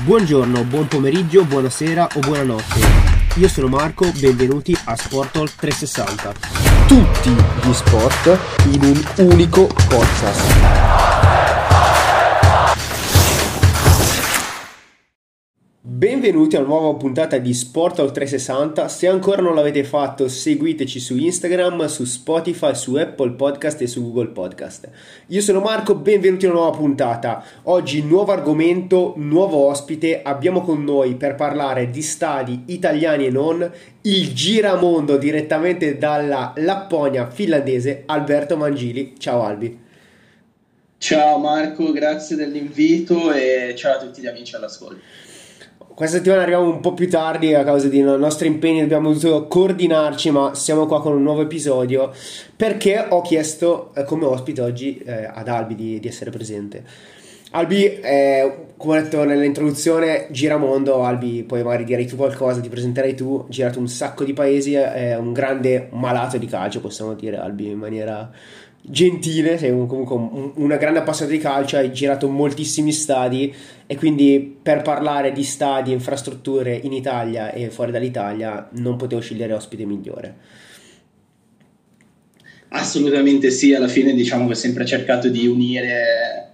Buongiorno, buon pomeriggio, buonasera o buonanotte. Io sono Marco, benvenuti a Sportol 360. Tutti gli sport in un unico podcast. Benvenuti a una nuova puntata di Sportol 360. Se ancora non l'avete fatto, seguiteci su Instagram, su Spotify, su Apple Podcast e su Google Podcast. Io sono Marco, benvenuti a una nuova puntata. Oggi nuovo argomento, nuovo ospite. Abbiamo con noi per parlare di stadi italiani e non il giramondo direttamente dalla Lapponia finlandese, Alberto Mangili. Ciao Albi. Ciao Marco, grazie dell'invito e ciao a tutti gli amici all'ascolto. Questa settimana arriviamo un po' più tardi a causa dei nostri impegni, dobbiamo dovuto coordinarci, ma siamo qua con un nuovo episodio perché ho chiesto eh, come ospite oggi eh, ad Albi di, di, essere presente. Albi, eh, come ho detto nell'introduzione, giramondo, Albi, poi magari direi tu qualcosa, ti presenterai tu, girato un sacco di paesi, è un grande malato di calcio, possiamo dire Albi in maniera gentile, sei un, comunque un, una grande appassionata di calcio, hai girato moltissimi stadi e quindi per parlare di stadi e infrastrutture in Italia e fuori dall'Italia non potevo scegliere ospite migliore. Assolutamente sì, alla fine diciamo che ho sempre cercato di unire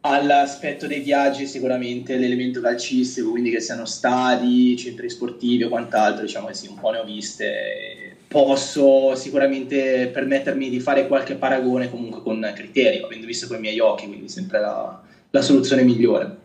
all'aspetto dei viaggi sicuramente l'elemento calcistico, quindi che siano stadi, centri sportivi o quant'altro, diciamo che sì, un po' ne ho viste posso sicuramente permettermi di fare qualche paragone comunque con criteri, avendo visto con i miei occhi, quindi sempre la, la soluzione migliore.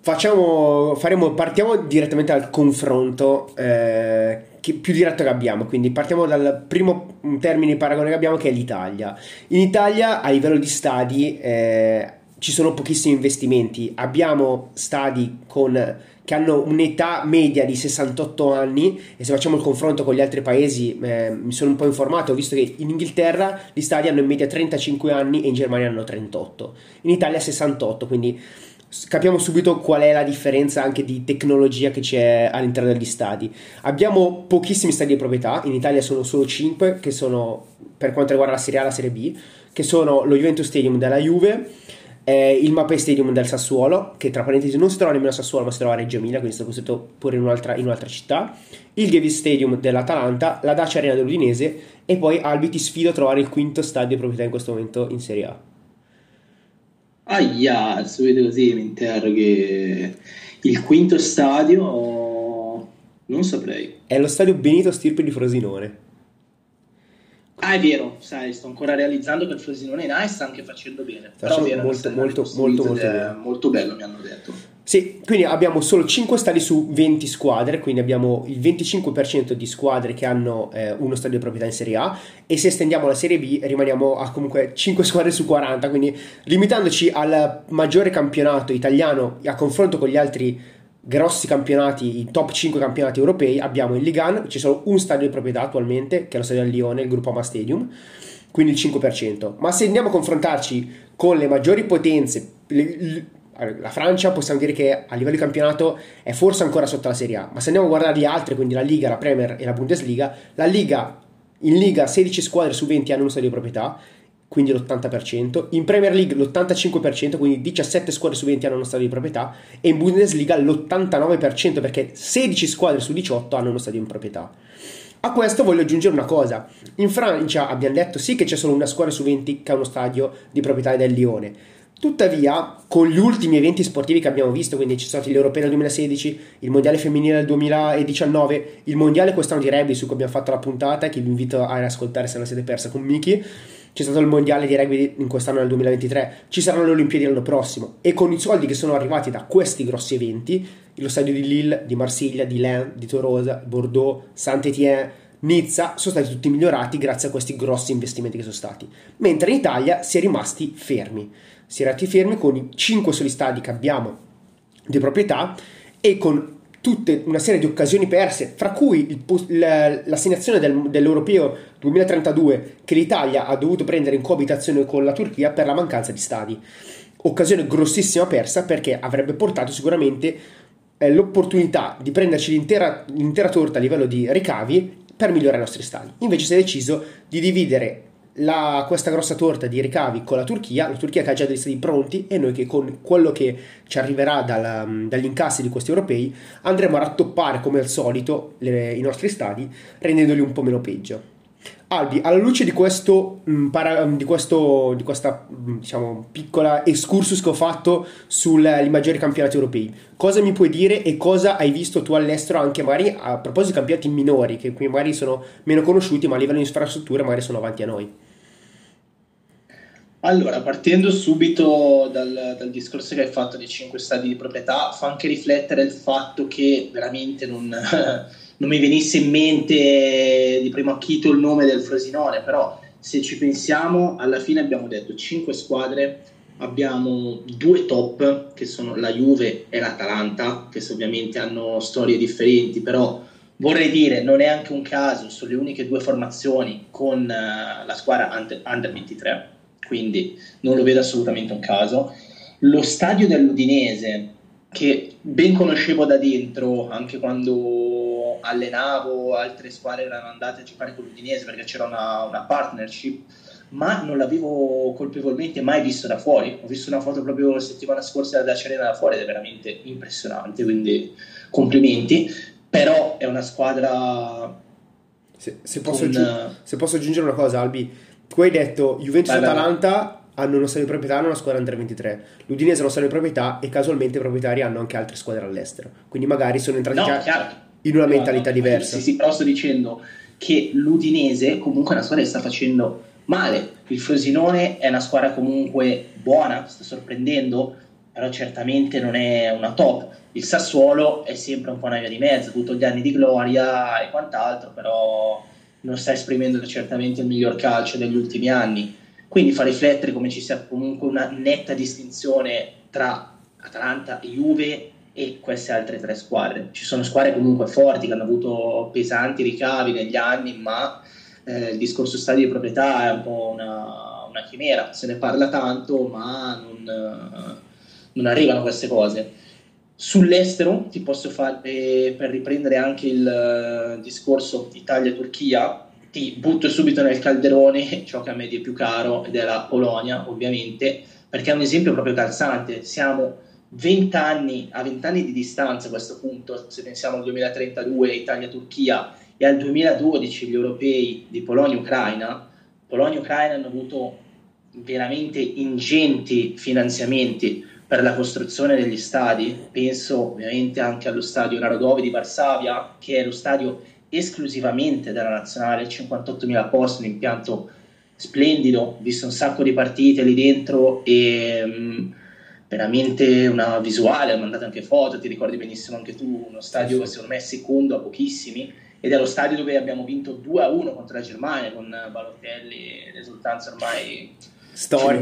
Facciamo, faremo, partiamo direttamente dal confronto eh, che, più diretto che abbiamo, quindi partiamo dal primo termine di paragone che abbiamo che è l'Italia. In Italia a livello di stadi eh, ci sono pochissimi investimenti, abbiamo stadi con che hanno un'età media di 68 anni e se facciamo il confronto con gli altri paesi eh, mi sono un po' informato, ho visto che in Inghilterra gli stadi hanno in media 35 anni e in Germania hanno 38, in Italia 68, quindi capiamo subito qual è la differenza anche di tecnologia che c'è all'interno degli stadi. Abbiamo pochissimi stadi di proprietà, in Italia sono solo 5 che sono per quanto riguarda la Serie A e la Serie B, che sono lo Juventus Stadium della Juve, eh, il Mapei Stadium del Sassuolo, che tra parentesi non si trova nemmeno a Sassuolo, ma si trova a Reggio Emilia, quindi è stato costruito pure in un'altra, in un'altra città, il Davis Stadium dell'Atalanta, la Dacia Arena dell'Udinese e poi Albi ti sfido a trovare il quinto stadio di proprietà in questo momento in Serie A. Aia, subito così mi interroghi. Il quinto stadio non saprei. È lo stadio Benito Stirpe di Frosinone. Ah, è vero, sai, sto ancora realizzando che il Frosinone in A e sta anche facendo bene. Sta Però vero, molto, molto, molto, molto, bene. molto bello, mi hanno detto. Sì, quindi abbiamo solo 5 stadi su 20 squadre, quindi abbiamo il 25% di squadre che hanno eh, uno stadio di proprietà in Serie A e se estendiamo la Serie B rimaniamo a comunque 5 squadre su 40, quindi limitandoci al maggiore campionato italiano a confronto con gli altri grossi campionati, i top 5 campionati europei, abbiamo in Ligan, c'è solo un stadio di proprietà attualmente, che è lo stadio del Lione, il gruppo Ama Stadium, quindi il 5%. Ma se andiamo a confrontarci con le maggiori potenze, la Francia possiamo dire che a livello di campionato è forse ancora sotto la Serie A, ma se andiamo a guardare gli altri, quindi la Liga, la Premier e la Bundesliga, la Liga, in Liga 16 squadre su 20 hanno un stadio di proprietà, quindi l'80%, in Premier League l'85%, quindi 17 squadre su 20 hanno uno stadio di proprietà, e in Bundesliga l'89% perché 16 squadre su 18 hanno uno stadio in proprietà. A questo voglio aggiungere una cosa, in Francia abbiamo detto sì che c'è solo una squadra su 20 che ha uno stadio di proprietà del Lione, Tuttavia, con gli ultimi eventi sportivi che abbiamo visto, quindi c'è stato l'Europeo del 2016, il Mondiale femminile del 2019, il Mondiale quest'anno di rugby su cui abbiamo fatto la puntata, che vi invito a ascoltare se non siete persa con Miki, c'è stato il mondiale di rugby in quest'anno nel 2023, ci saranno le Olimpiadi l'anno prossimo. E con i soldi che sono arrivati da questi grossi eventi, lo stadio di Lille, di Marsiglia, di Lens, di Torosa, Bordeaux, Saint-Étienne, Nizza sono stati tutti migliorati grazie a questi grossi investimenti che sono stati, mentre in Italia si è rimasti fermi, si è rimasti fermi con i 5 soli stadi che abbiamo di proprietà e con tutte una serie di occasioni perse, fra cui il, l'assegnazione del, dell'Europeo 2032 che l'Italia ha dovuto prendere in coabitazione con la Turchia per la mancanza di stadi. Occasione grossissima persa perché avrebbe portato sicuramente eh, l'opportunità di prenderci l'intera, l'intera torta a livello di ricavi per migliorare i nostri stadi. Invece si è deciso di dividere la, questa grossa torta di ricavi con la Turchia, la Turchia che ha già degli stadi pronti e noi che con quello che ci arriverà dalla, dagli incassi di questi europei andremo a rattoppare come al solito le, i nostri stadi rendendoli un po' meno peggio. Albi, alla luce di questo, mh, para, di, questo di questa mh, diciamo, piccola excursus che ho fatto sui maggiori campionati europei, cosa mi puoi dire e cosa hai visto tu all'estero anche magari a proposito di campionati minori che qui magari sono meno conosciuti ma a livello di infrastrutture magari sono avanti a noi? Allora, partendo subito dal, dal, discorso che hai fatto dei 5 stadi di proprietà, fa anche riflettere il fatto che veramente non, non mi venisse in mente di primo acchito il nome del Frosinone, però se ci pensiamo, alla fine abbiamo detto 5 squadre, abbiamo due top, che sono la Juve e l'Atalanta, che ovviamente hanno storie differenti, però vorrei dire, non è anche un caso, sono le uniche due formazioni con uh, la squadra under 23 quindi non lo vedo assolutamente un caso. Lo stadio dell'Udinese, che ben conoscevo da dentro, anche quando allenavo, altre squadre erano andate a giocare con l'Udinese perché c'era una, una partnership, ma non l'avevo colpevolmente mai visto da fuori. Ho visto una foto proprio la settimana scorsa da Cerena da fuori ed è veramente impressionante, quindi complimenti. Però è una squadra... Se, se, posso, con... aggi- se posso aggiungere una cosa, Albi, tu hai detto Juventus e Atalanta hanno uno stadio di proprietà, hanno una squadra under 23. L'Udinese ha uno stadio di proprietà e casualmente i proprietari hanno anche altre squadre all'estero. Quindi magari sono entrati no, già in una mentalità no, diversa. Sì, sì, però sto dicendo che l'Udinese comunque è una squadra che sta facendo male. Il Frosinone è una squadra comunque buona, sta sorprendendo, però certamente non è una top. Il Sassuolo è sempre un po' una via di mezzo, ha avuto gli anni di gloria e quant'altro, però non sta esprimendo certamente il miglior calcio degli ultimi anni. Quindi fa riflettere come ci sia comunque una netta distinzione tra Atalanta e Juve e queste altre tre squadre. Ci sono squadre comunque forti che hanno avuto pesanti ricavi negli anni, ma eh, il discorso stadio di proprietà è un po' una, una chimera, se ne parla tanto, ma non, non arrivano queste cose. Sull'estero ti posso fare, per riprendere anche il discorso Italia-Turchia, ti butto subito nel calderone ciò che a me è più caro ed è la Polonia, ovviamente, perché è un esempio proprio calzante. Siamo 20 anni, a 20 anni di distanza a questo punto, se pensiamo al 2032 Italia-Turchia e al 2012 gli europei di Polonia-Ucraina, Polonia-Ucraina hanno avuto veramente ingenti finanziamenti per la costruzione degli stadi, penso ovviamente anche allo stadio Narodovi di Varsavia, che è lo stadio esclusivamente della nazionale, 58.000 posti, un impianto splendido, visto un sacco di partite lì dentro e um, veramente una visuale, ho mandato anche foto, ti ricordi benissimo anche tu, uno stadio che secondo me è secondo a pochissimi ed è lo stadio dove abbiamo vinto 2-1 contro la Germania con Balotelli, l'esultanza ormai storica.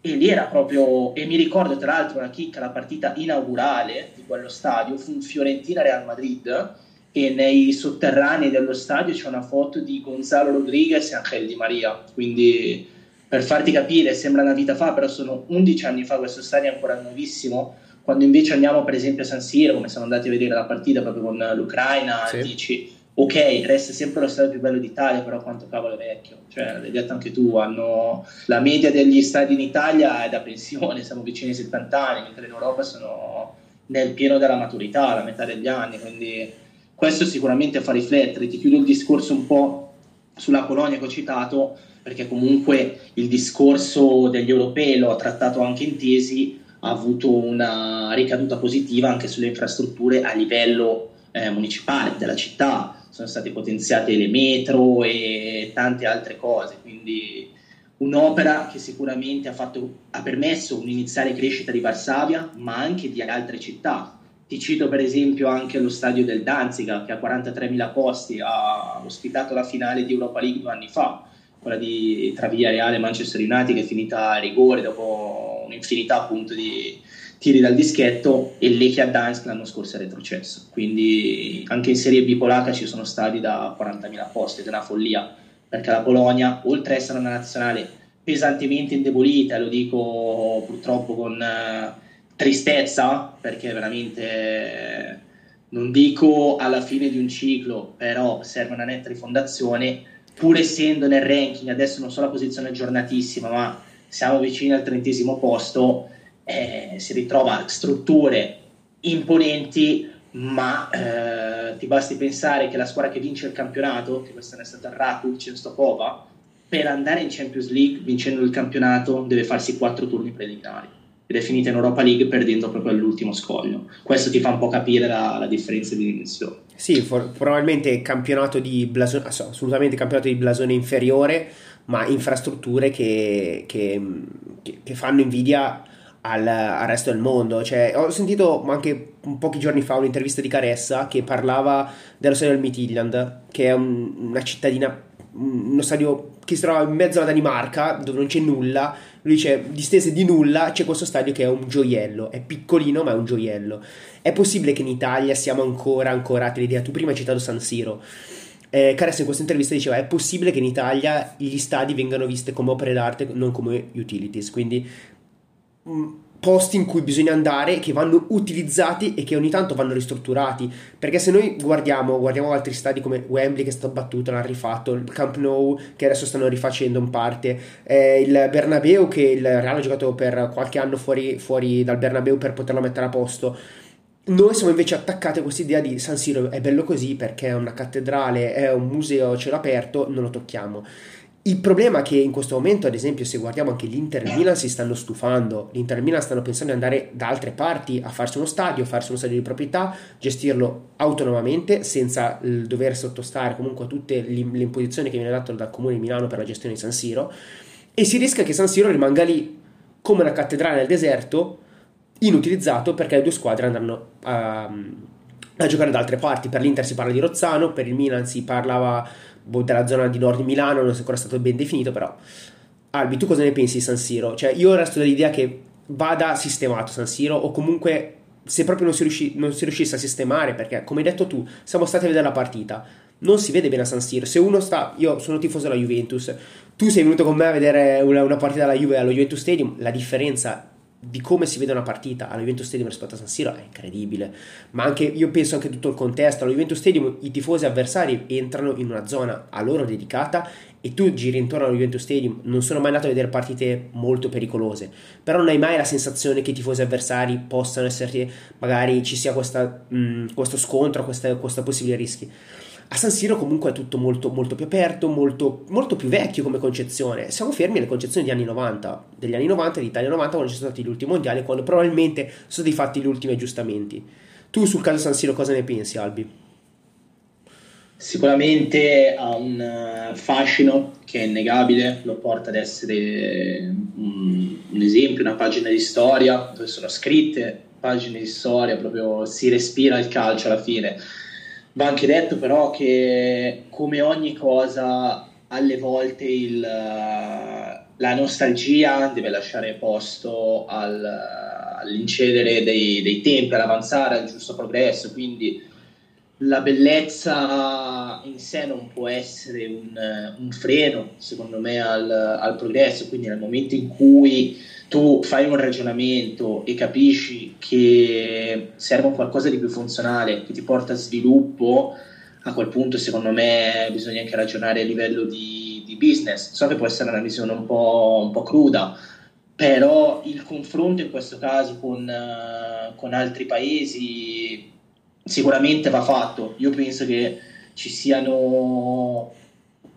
e lì era proprio, e mi ricordo tra l'altro una chicca, la partita inaugurale di quello stadio fu un Fiorentina-Real Madrid e nei sotterranei dello stadio c'è una foto di Gonzalo Rodriguez e Angel Di Maria, quindi per farti capire sembra una vita fa, però sono 11 anni fa, questo stadio è ancora nuovissimo, quando invece andiamo per esempio a San Siro, come siamo andati a vedere la partita proprio con l'Ucraina, sì. dici ok, resta sempre lo stadio più bello d'Italia, però quanto cavolo è vecchio, cioè l'hai detto anche tu, hanno la media degli stadi in Italia è da pensione, siamo vicini ai 70 anni, mentre in Europa sono nel pieno della maturità, la metà degli anni, quindi questo sicuramente fa riflettere. Ti chiudo il discorso un po' sulla Polonia che ho citato, perché comunque il discorso degli europei l'ho trattato anche in tesi, ha avuto una ricaduta positiva anche sulle infrastrutture a livello eh, municipale della città sono state potenziate le metro e tante altre cose, quindi un'opera che sicuramente ha, fatto, ha permesso un'iniziale crescita di Varsavia, ma anche di altre città. Ti cito per esempio anche lo stadio del Danziga, che ha 43.000 posti, ha ospitato la finale di Europa League due anni fa, quella di, tra Reale e Manchester United, che è finita a rigore dopo un'infinità appunto di, tiri dal dischetto e Lechia Gdańsk l'anno scorso è retrocesso. Quindi anche in Serie B polacca ci sono stadi da 40.000 posti ed è una follia, perché la Polonia, oltre ad essere una nazionale pesantemente indebolita, lo dico purtroppo con uh, tristezza, perché veramente non dico alla fine di un ciclo, però serve una netta rifondazione, pur essendo nel ranking, adesso non so la posizione aggiornatissima, ma siamo vicini al trentesimo posto, eh, si ritrova strutture imponenti, ma eh, ti basti pensare che la squadra che vince il campionato, che quest'anno è stata Raku Chenstopova, per andare in Champions League vincendo il campionato deve farsi quattro turni preliminari ed è finita in Europa League perdendo proprio all'ultimo scoglio. Questo ti fa un po' capire la, la differenza di dimensione. Sì, for- probabilmente campionato di blasone, assolutamente campionato di blasone inferiore, ma infrastrutture che, che, che fanno invidia al, al, resto del mondo. Cioè, ho sentito anche pochi giorni fa un'intervista di Caressa che parlava dello stadio del Midtjylland, che è un, una cittadina, uno stadio che si trova in mezzo alla Danimarca, dove non c'è nulla lui dice distese di nulla c'è questo stadio che è un gioiello, è piccolino ma è un gioiello. È possibile che in Italia siamo ancora ancorati all'idea, tu prima hai citato San Siro. Eh, Caressa in questa intervista diceva è possibile che in Italia gli stadi vengano visti come opere d'arte, non come utilities, quindi mh, mm, posti in cui bisogna andare che vanno utilizzati e che ogni tanto vanno ristrutturati. Perché se noi guardiamo, guardiamo altri stadi come Wembley che è stato battuto, l'hanno rifatto il Camp Nou che adesso stanno rifacendo in parte eh, il Bernabeu che il Real ha giocato per qualche anno fuori, fuori dal Bernabeu per poterlo mettere a posto. Noi siamo invece attaccati a questa idea di San Siro è bello così perché è una cattedrale, è un museo a cielo aperto, non lo tocchiamo il problema è che in questo momento, ad esempio, se guardiamo anche l'Inter e Milan si stanno stufando, l'Inter e Milan stanno pensando di andare da altre parti a farsi uno stadio, farsi uno stadio di proprietà, gestirlo autonomamente senza dover sottostare comunque a tutte le imposizioni che viene date dal comune di Milano per la gestione di San Siro e si rischia che San Siro rimanga lì come una cattedrale nel deserto, inutilizzato perché le due squadre andranno a, a giocare da altre parti. Per l'Inter si parla di Rozzano, per il Milan si parlava della zona di nord di Milano, non è ancora stato ben definito, però Albi, tu cosa ne pensi di San Siro? Cioè, io resto dell'idea che vada sistemato San Siro o comunque se proprio non si, riusci, non si riuscisse a sistemare, perché come hai detto tu, siamo stati a vedere la partita, non si vede bene a San Siro. Se uno sta, io sono tifoso della Juventus, tu sei venuto con me a vedere una, una partita della Juve allo Juventus Stadium, la differenza di come si vede una partita alla Juventus Stadium rispetto a San Siro è incredibile. Ma anche io penso anche tutto il contesto. Allo Juventus Stadium i tifosi avversari entrano in una zona a loro dedicata e tu giri intorno allo Juventus Stadium. Non sono mai andato a vedere partite molto pericolose, però non hai mai la sensazione che i tifosi avversari possano essere, magari ci sia questa, mh, questo scontro, questa, questa possibile rischi. A San Siro comunque è tutto molto, molto più aperto, molto, molto, più vecchio come concezione. Siamo fermi alle concezioni degli anni 90, degli anni 90, dell'Italia 90, quando ci sono stati gli ultimi mondiali, quando probabilmente sono stati fatti gli ultimi aggiustamenti. Tu sul caso San Siro cosa ne pensi, Albi? Sicuramente ha un eh, fascino che è innegabile, lo porta ad essere un, un esempio, una pagina di storia dove sono scritte pagine di storia, proprio si respira il calcio alla fine Va anche detto però che come ogni cosa alle volte il, la nostalgia deve lasciare posto al, all'incedere dei, dei, tempi, all'avanzare, al giusto progresso, quindi la bellezza in sé non può essere un, un freno, secondo me, al, al progresso, quindi nel momento in cui tu fai un ragionamento e capisci che serve qualcosa di più funzionale, che ti porta a sviluppo, a quel punto secondo me bisogna anche ragionare a livello di, di business. So che può essere una visione un po', un po cruda, però il confronto in questo caso con, con altri paesi sicuramente va fatto. Io penso che ci siano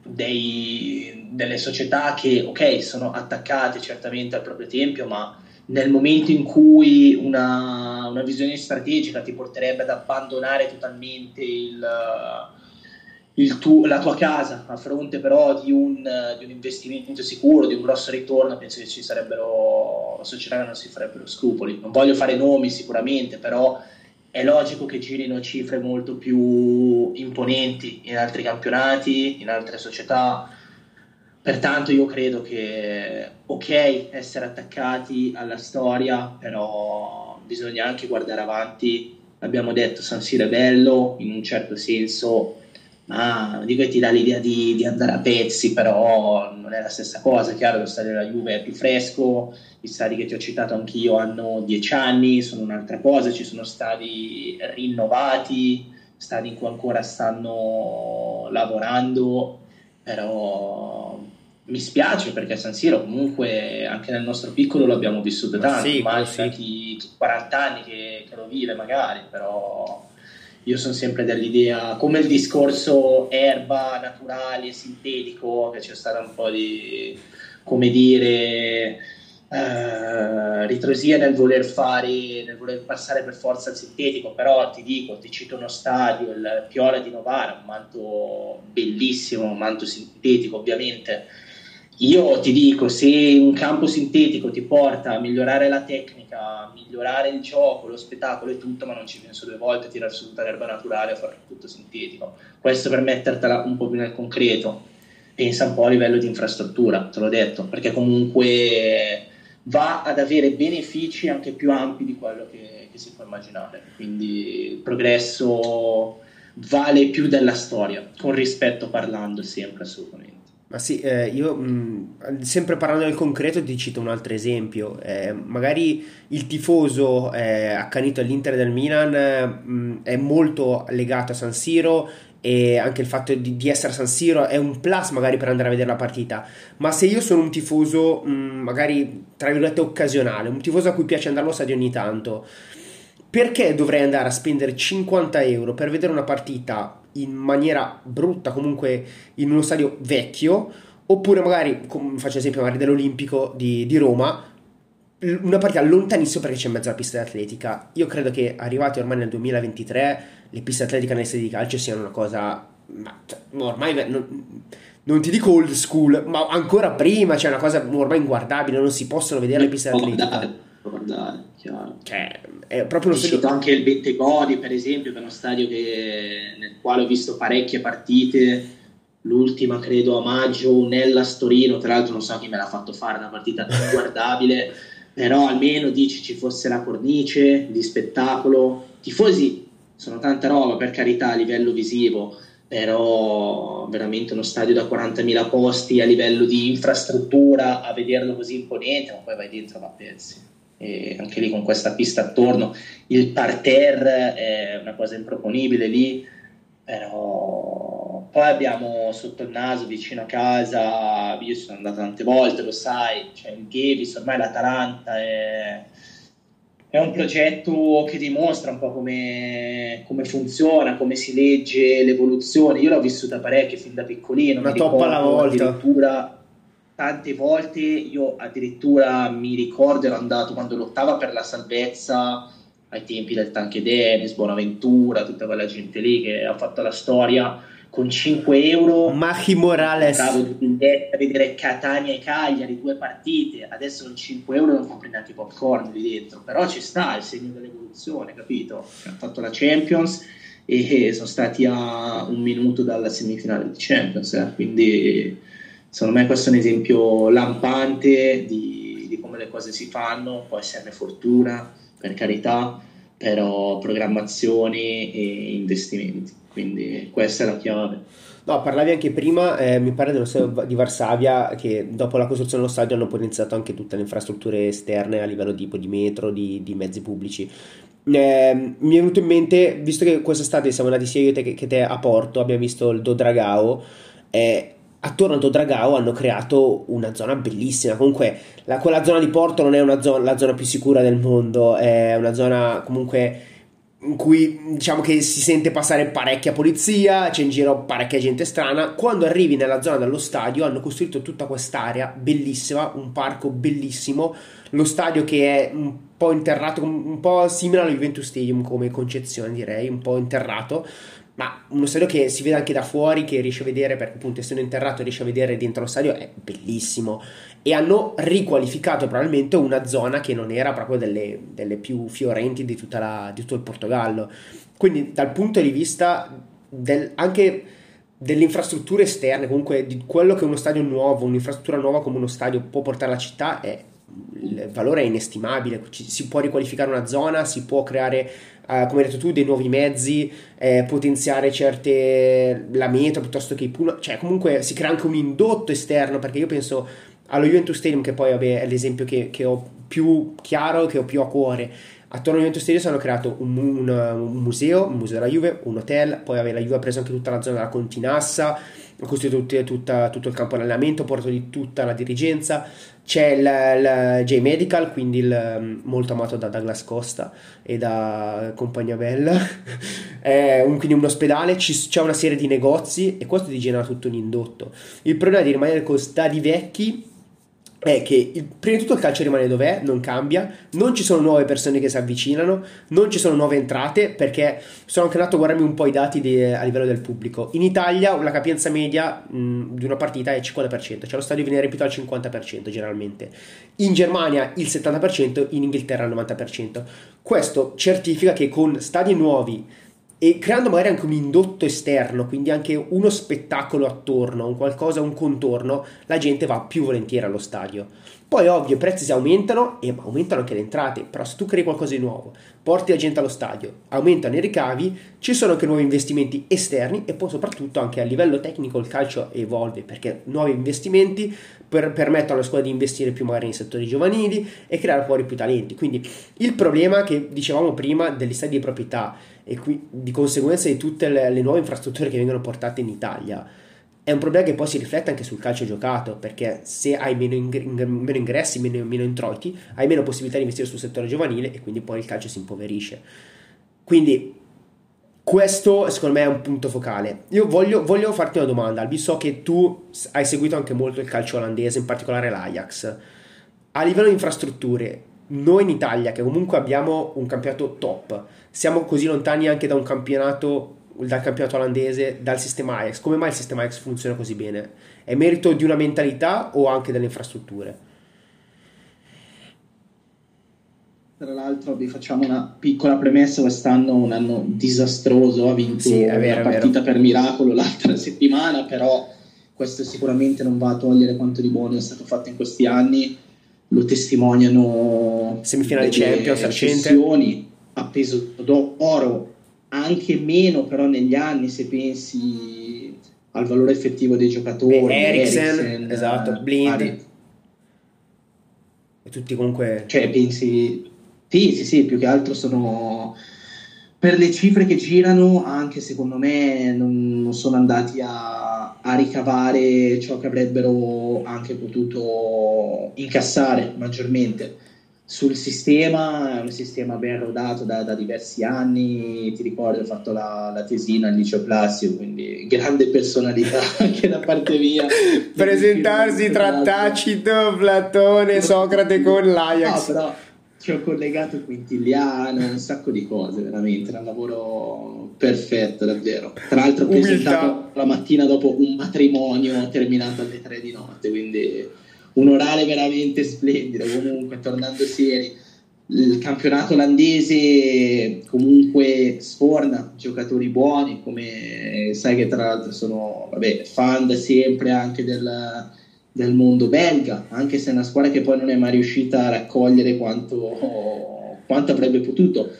dei, delle società che, ok, sono attaccate certamente al proprio tempio, ma nel momento in cui una, una visione strategica ti porterebbe ad abbandonare totalmente il, il tu, la tua casa a fronte però di un, di un, investimento sicuro, di un grosso ritorno, penso che ci sarebbero società che non si farebbero scrupoli. Non voglio fare nomi sicuramente, però è logico che girino cifre molto più imponenti in altri campionati, in altre società. Pertanto io credo che ok essere attaccati alla storia, però bisogna anche guardare avanti. Abbiamo detto San Siro è bello in un certo senso, ma non dico che ti dà l'idea di, di, andare a pezzi, però non è la stessa cosa. Chiaro, lo stadio della Juve è più fresco, gli stadi che ti ho citato anch'io hanno dieci anni, sono un'altra cosa, ci sono stadi rinnovati, stadi in cui ancora stanno lavorando però mi spiace perché San Siro comunque anche nel nostro piccolo l'abbiamo vissuto tanto, sì, immagina sì. chi, chi 40 anni che, che, lo vive magari, però io sono sempre dell'idea, come il discorso erba, naturale, sintetico, che c'è stata un po' di, come dire, eh, ritrosia nel voler fare, nel voler passare per forza al sintetico, però ti dico, ti cito uno stadio, il Piola di Novara, un manto bellissimo, un manto sintetico ovviamente, io ti dico, se un campo sintetico ti porta a migliorare la tecnica, migliorare il gioco, lo spettacolo e tutto, ma non ci penso due volte a tirare su tutta l'erba naturale a fare tutto sintetico. Questo per mettertela un po' più nel concreto. Pensa un po' a livello di infrastruttura, te l'ho detto, perché comunque va ad avere benefici anche più ampi di quello che, che si può immaginare. Quindi il progresso vale più della storia, con rispetto parlando sempre assolutamente. Ma sì, eh, io mh, sempre parlando del concreto ti cito un altro esempio. Eh, magari il tifoso eh, accanito all'Inter del Milan mh, è molto legato a San Siro e anche il fatto di, di, essere a San Siro è un plus magari per andare a vedere la partita. Ma se io sono un tifoso mh, magari tra virgolette occasionale, un tifoso a cui piace andare allo stadio ogni tanto, perché dovrei andare a spendere 50 euro per vedere una partita in maniera brutta, comunque in uno stadio vecchio, oppure magari, faccio esempio magari dell'Olimpico di, di Roma, una partita lontanissima perché c'è in mezzo alla pista atletica. Io credo che arrivati ormai nel 2023 le piste atletiche nelle sedi di calcio siano una cosa. Ma, cioè, ormai non, non, ti dico old school, ma ancora prima c'è cioè una cosa ormai inguardabile. Non si possono vedere le piste atletiche guardare, chiaro. Cioè, è proprio uno stadio... anche il Bentegodi, per esempio, che è uno stadio che, nel quale ho visto parecchie partite. L'ultima, credo, a maggio, nella Storino. Tra l'altro, non so chi me l'ha fatto fare una partita guardabile, però almeno dici ci fosse la cornice di spettacolo. Tifosi sono tanta roba, per carità, a livello visivo, però veramente uno stadio da 40.000 posti a livello di infrastruttura, a vederlo così imponente, ma poi vai dentro a pezzi e anche lì con questa pista attorno. Il parterre è una cosa improponibile lì, però poi abbiamo sotto il naso vicino a casa, io sono andato tante volte, lo sai, c'è il Gavis, ormai l'Atalanta è, è un progetto che dimostra un po' come, come, funziona, come si legge l'evoluzione. Io l'ho vissuta parecchio fin da piccolino. Una toppa alla volta. Addirittura tante volte io addirittura mi ricordo ero andato quando lottava per la salvezza ai tempi del Tanque Dennis, Bonaventura, tutta quella gente lì che ha fatto la storia con 5 euro Machi Morales andavo a vedere Catania e Cagliari due partite adesso con 5 euro non compri neanche i popcorn lì dentro però ci sta il segno dell'evoluzione capito? hanno fatto la Champions e sono stati a un minuto dalla semifinale di Champions eh? quindi secondo me questo è un esempio lampante di, di come le cose si fanno, può essere fortuna, per carità, però programmazioni e investimenti, quindi questa è la chiave. No, parlavi anche prima, eh, mi pare dello stadio di Varsavia, che dopo la costruzione dello stadio hanno potenziato anche tutte le infrastrutture esterne a livello tipo di metro, di, di mezzi pubblici. Eh, mi è venuto in mente, visto che quest'estate siamo andati sia io che, che te a Porto, abbiamo visto il Dodragao, eh, attorno a Dodragao hanno creato una zona bellissima. Comunque, la, quella zona di Porto non è una zona, la zona più sicura del mondo, è una zona comunque in cui diciamo che si sente passare parecchia polizia, c'è in giro parecchia gente strana. Quando arrivi nella zona dello stadio hanno costruito tutta quest'area bellissima, un parco bellissimo, lo stadio che è un po' interrato, un po' simile allo Juventus Stadium come concezione direi, un po' interrato, ma uno stadio che si vede anche da fuori, che riesce a vedere, perché appunto essendo interrato riesce a vedere dentro lo stadio, è bellissimo. E hanno riqualificato probabilmente una zona che non era proprio delle, delle più fiorenti di, la, di, tutto il Portogallo. Quindi dal punto di vista del, anche delle infrastrutture esterne, comunque di quello che uno stadio nuovo, un'infrastruttura nuova come uno stadio può portare alla città, è, il valore è inestimabile. Ci, si può riqualificare una zona, si può creare Uh, come hai detto tu, dei nuovi mezzi, eh, potenziare certe la meta piuttosto che i pull, cioè comunque si crea anche un indotto esterno perché io penso allo Juventus Stadium che poi vabbè, è l'esempio che, che, ho più chiaro, che ho più a cuore. Attorno al Juventus Stadium hanno creato un, un, un museo, un museo della Juve, un hotel, poi vabbè, la Juve ha preso anche tutta la zona della Continassa, costituito tutta, tutto il campo allenamento, porto di tutta la dirigenza, c'è il, il J-Medical, quindi il, molto amato da Douglas Costa e da Compagnia Bella, un, quindi un ospedale, ci, c'è una serie di negozi e questo ti genera tutto un indotto. Il problema di rimanere con stadi vecchi è che il, prima di tutto il calcio rimane dov'è, non cambia, non ci sono nuove persone che si avvicinano, non ci sono nuove entrate perché sono anche andato a guardarmi un po' i dati di, a livello del pubblico. In Italia la capienza media mh, di una partita è il 50%, cioè lo stadio viene riempito al 50% generalmente. In Germania il 70%, in Inghilterra il 90%. Questo certifica che con stadi nuovi e creando magari anche un indotto esterno, quindi anche uno spettacolo attorno, un qualcosa, un contorno, la gente va più volentieri allo stadio. Poi ovvio i prezzi si aumentano e aumentano anche le entrate, però se tu crei qualcosa di nuovo, porti la gente allo stadio, aumentano i ricavi, ci sono anche nuovi investimenti esterni e poi soprattutto anche a livello tecnico il calcio evolve perché nuovi investimenti per, permettono alla scuola di investire più magari nei settori giovanili e creare fuori più talenti. Quindi il problema che dicevamo prima degli stadi di proprietà e qui, di conseguenza di tutte le, le, nuove infrastrutture che vengono portate in Italia. È un problema che poi si riflette anche sul calcio giocato, perché se hai meno, ing- meno ingressi, meno, meno introiti, hai meno possibilità di investire sul settore giovanile e quindi poi il calcio si impoverisce. Quindi questo secondo me è un punto focale. Io voglio, voglio, farti una domanda, Albi, so che tu hai seguito anche molto il calcio olandese, in particolare l'Ajax. A livello di infrastrutture, noi in Italia, che comunque abbiamo un campionato top, siamo così lontani anche da un campionato dal campionato olandese, dal sistema Ajax. Come mai il sistema Ajax funziona così bene? È merito di una mentalità o anche delle infrastrutture? Tra l'altro vi facciamo una piccola premessa, quest'anno un anno disastroso, ha vinto sì, vero, una partita per miracolo l'altra settimana, però questo sicuramente non va a togliere quanto di buono è stato fatto in questi anni lo testimoniano semifinali Champions recente a peso d'oro anche meno però negli anni se pensi al valore effettivo dei giocatori Eriksen, esatto Blind. E tutti comunque cioè pensi sì sì sì più che altro sono per le cifre che girano anche secondo me non, non sono andati a a ricavare ciò che avrebbero anche potuto incassare maggiormente. Sul sistema, è un sistema ben rodato da, da diversi anni, ti ricordo ho fatto la, la tesina al liceo classico, quindi grande personalità anche da parte mia. Presentarsi tra Tacito, Platone, Socrate con l'Ajax. No, però ci ho collegato Quintiliano, un sacco di cose, veramente, era un lavoro perfetto, davvero. Tra l'altro ho presentato la mattina dopo un matrimonio terminato alle tre di notte, quindi un orale veramente splendido, comunque tornando seri. Il campionato olandese comunque sforna giocatori buoni, come sai che tra l'altro sono vabbè, fan da sempre anche del del mondo belga, anche se è una squadra che poi non è mai riuscita a raccogliere quanto, quanto avrebbe potuto.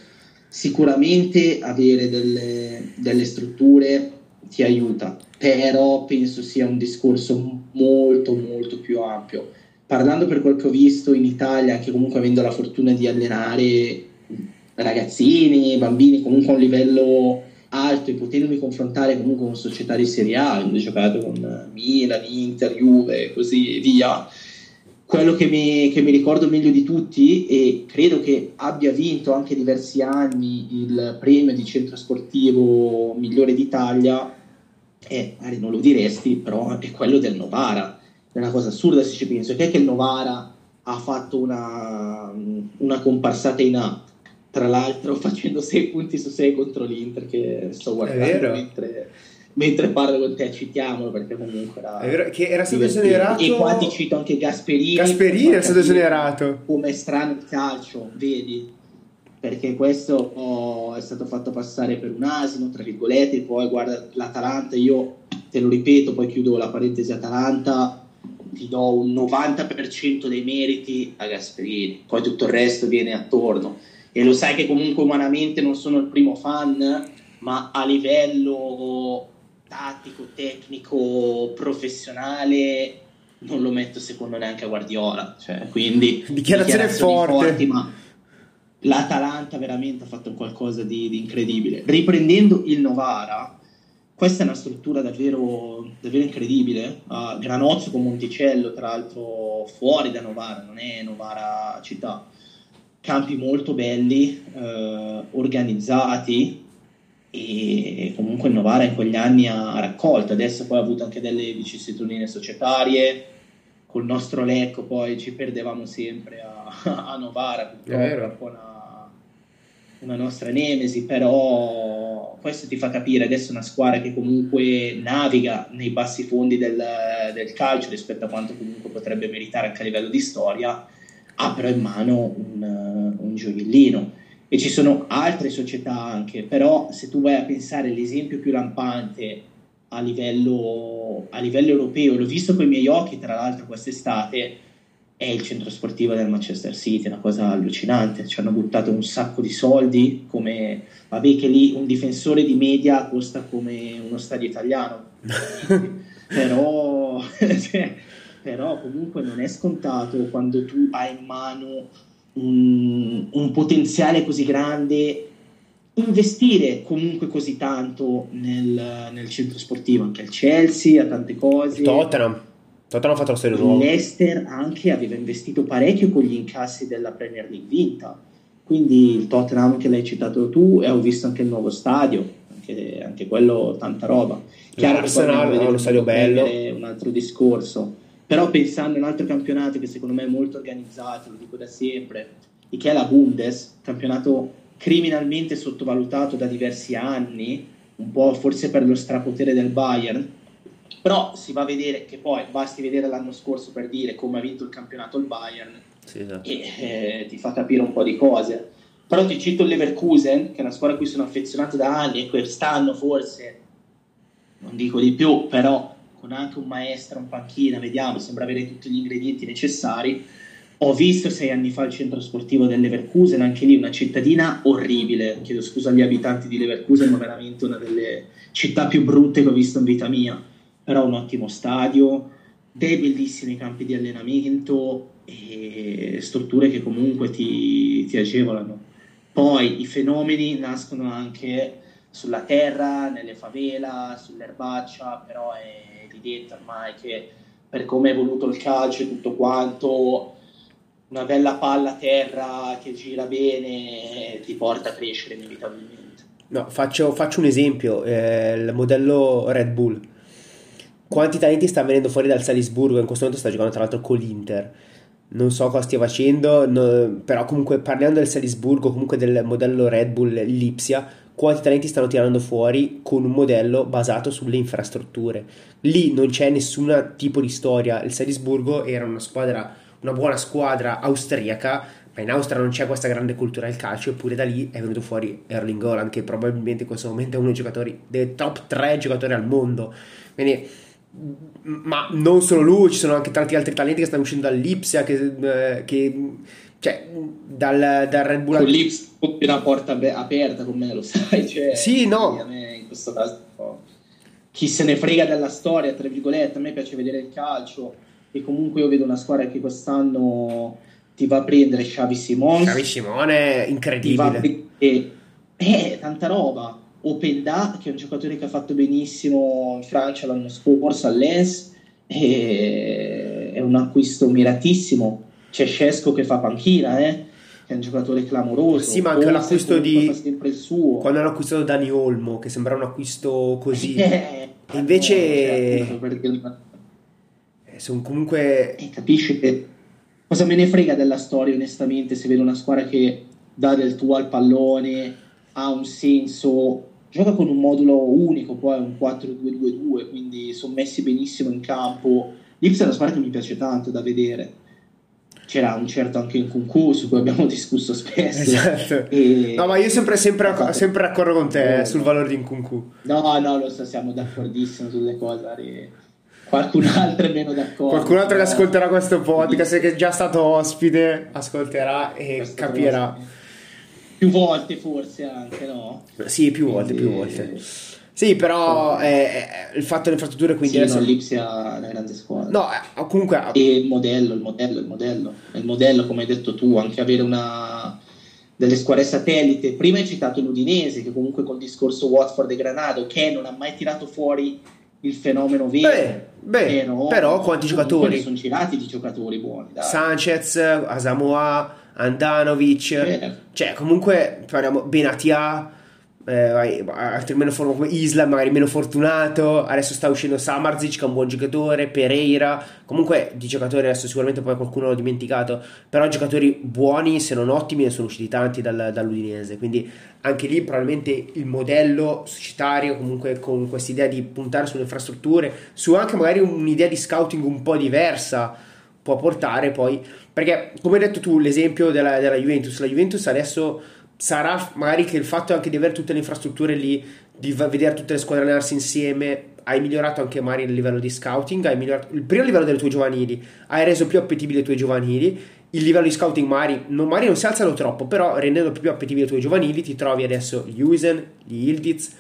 Sicuramente avere delle, delle strutture ti aiuta, però penso sia un discorso molto molto più ampio. Parlando per quel che ho visto in Italia, anche comunque avendo la fortuna di allenare ragazzini, bambini comunque a un livello alto e potendomi confrontare comunque con società di Serie A, ho giocato con Milan, Inter, Juve e così via. Quello che mi, che mi, ricordo meglio di tutti e credo che abbia vinto anche diversi anni il premio di centro sportivo migliore d'Italia è, magari non lo diresti, però è quello del Novara. È una cosa assurda se ci penso, che è che il Novara ha fatto una, una comparsata in A tra l'altro facendo 6 punti su 6 contro l'Inter che sto guardando mentre, mentre, parlo con te citiamolo perché comunque era, è vero, che era stato esonerato e qua ti cito anche Gasperini Gasperini è stato esonerato. come strano il calcio vedi? Perché questo oh, è stato fatto passare per un asino tra virgolette poi guarda l'Atalanta io te lo ripeto poi chiudo la parentesi Atalanta ti do un 90% dei meriti a Gasperini poi tutto il resto viene attorno e lo sai che comunque umanamente non sono il primo fan, ma a livello tattico, tecnico, professionale non lo metto secondo neanche a Guardiola, cioè, quindi dichiarazione forte. Forti, ma l'Atalanta veramente ha fatto qualcosa di, di incredibile. Riprendendo il Novara, questa è una struttura davvero, davvero incredibile. Uh, Granozzo con Monticello, tra l'altro fuori da Novara, non è Novara città. Campi molto belli, uh, organizzati e comunque Novara in quegli anni ha raccolto. Adesso poi ha avuto anche delle vicissitudini societarie. Col nostro Lecco poi ci perdevamo sempre a, a Novara, purtroppo una, una nostra nemesi, però questo ti fa capire adesso una squadra che comunque naviga nei bassi fondi del, del calcio rispetto a quanto comunque potrebbe meritare anche a livello di storia, ha però in mano un, un gioiellino. E ci sono altre società anche, però se tu vai a pensare l'esempio più lampante a livello, a livello europeo, l'ho visto con i miei occhi tra l'altro quest'estate, è il centro sportivo del Manchester City, una cosa allucinante, ci hanno buttato un sacco di soldi, come, vabbè che lì un difensore di media costa come uno stadio italiano, però, cioè, però comunque non è scontato quando tu hai in mano un, un potenziale così grande investire comunque così tanto nel, nel, centro sportivo, anche il Chelsea, a tante cose. Tottenham. Tottenham ha fatto la storia nuova. L'Ester anche aveva investito parecchio con gli incassi della Premier League vinta. Quindi il Tottenham che l'hai citato tu e ho visto anche il nuovo stadio, anche, anche quello tanta roba. Chiaro L'Arsenal ha uno stadio bello. Un altro discorso. Però pensando a un altro campionato che secondo me è molto organizzato, lo dico da sempre, e che è la Bundes, campionato criminalmente sottovalutato da diversi anni, un po' forse per lo strapotere del Bayern, però si va a vedere che poi basti vedere l'anno scorso per dire come ha vinto il campionato il Bayern sì, esatto. e eh, ti fa capire un po' di cose. Però ti cito il Leverkusen, che è una squadra a cui sono affezionato da anni e quest'anno forse, non dico di più, però con anche un maestro, un panchina, vediamo, sembra avere tutti gli ingredienti necessari. Ho visto sei anni fa il centro sportivo del Leverkusen, anche lì una cittadina orribile, chiedo scusa agli abitanti di Leverkusen, ma veramente una delle città più brutte che ho visto in vita mia però un ottimo stadio, dei bellissimi campi di allenamento e strutture che comunque ti, ti agevolano. Poi i fenomeni nascono anche sulla terra, nelle favela, sull'erbaccia, però è evidente ormai che per come è evoluto il calcio e tutto quanto, una bella palla a terra che gira bene ti porta a crescere inevitabilmente. No, faccio, faccio un esempio, eh, il modello Red Bull quanti talenti sta venendo fuori dal Salisburgo, in questo momento sta giocando tra l'altro con l'Inter. Non so cosa stia facendo, no, però comunque parliamo del Salisburgo, comunque del modello Red Bull Lipsia, quanti talenti stanno tirando fuori con un modello basato sulle infrastrutture. Lì non c'è nessun tipo di storia. Il Salisburgo era una squadra, una buona squadra austriaca, ma in Austria non c'è questa grande cultura del calcio, eppure da lì è venuto fuori Erling Haaland, che probabilmente in questo momento è uno dei giocatori, dei top 3 giocatori al mondo. Quindi ma non solo lui, ci sono anche tanti altri talenti che stanno uscendo dall'Ipsia, che, eh, che cioè, dal, dal Red Bull. Con l'Ipsia una porta aperta con me, lo sai. Cioè, sì, no. A me in questo caso, chi se ne frega della storia, tra virgolette, a me piace vedere il calcio e comunque io vedo una squadra che quest'anno ti va a prendere Xavi Simone. Xavi Simone, incredibile. Ti e, eh, tanta roba Openda, che è un giocatore che ha fatto benissimo in Francia l'anno scorso all'Ens, è un acquisto miratissimo. C'è Scesco che fa panchina, eh? che è un giocatore clamoroso. Sì, ma anche l'acquisto di. Quando hanno acquistato Dani Olmo, che sembrava un acquisto così. Eh, invece. Certo, perché... Eh, sono comunque. Eh, capisci che. Cosa me ne frega della storia, onestamente, se vedo una squadra che dà del tuo al pallone, ha un senso gioca con un modulo unico, poi un 4-2-2-2, quindi sono messi benissimo in campo. L'Ips è una squadra che mi piace tanto da vedere. C'era un certo anche in Kunku su cui abbiamo discusso spesso. Esatto. E... No, ma io sempre, sempre, esatto. sempre d'accordo con te no, sul valore di Nkunku. No, no, lo so, siamo d'accordissimo sulle cose. Qualcun altro è meno d'accordo. Qualcun altro che ascolterà questo podcast, che è già stato ospite, ascolterà e questo capirà. Più volte forse anche, no? Sì, più volte, più volte. Sì, però eh, il fatto delle infrastrutture quindi... Sì, adesso... no, l'Ipsia è una grande squadra. No, eh, comunque... E il modello, il modello, il modello. Il modello, come hai detto tu, anche avere una delle squadre satellite. Prima hai citato l'Udinese, che comunque col discorso Watford e Granado, che non ha mai tirato fuori il fenomeno vero. Beh, beh però, però, quanti giocatori? sono girati di giocatori buoni. Dai. Sanchez, Asamoah, Andanovic, eh. cioè comunque parliamo Benatia eh, altri meno for- come Isla magari meno fortunato adesso sta uscendo Samarzic che è un buon giocatore Pereira comunque di giocatori adesso sicuramente poi qualcuno l'ho dimenticato però giocatori buoni se non ottimi ne sono usciti tanti dal, dall'Udinese quindi anche lì probabilmente il modello societario comunque con questa idea di puntare sulle infrastrutture su anche magari un'idea di scouting un po' diversa può portare poi perché come hai detto tu l'esempio della, della Juventus la Juventus adesso sarà magari che il fatto anche di avere tutte le infrastrutture lì, di vedere tutte le squadre allenarsi insieme, hai migliorato anche magari il livello di scouting, hai migliorato il primo livello delle tue giovanili, hai reso più appetibili le tue giovanili, il livello di scouting magari non, magari non si alzano troppo, però rendendo più appetibili le tue giovanili ti trovi adesso gli Usen, gli Ildiz,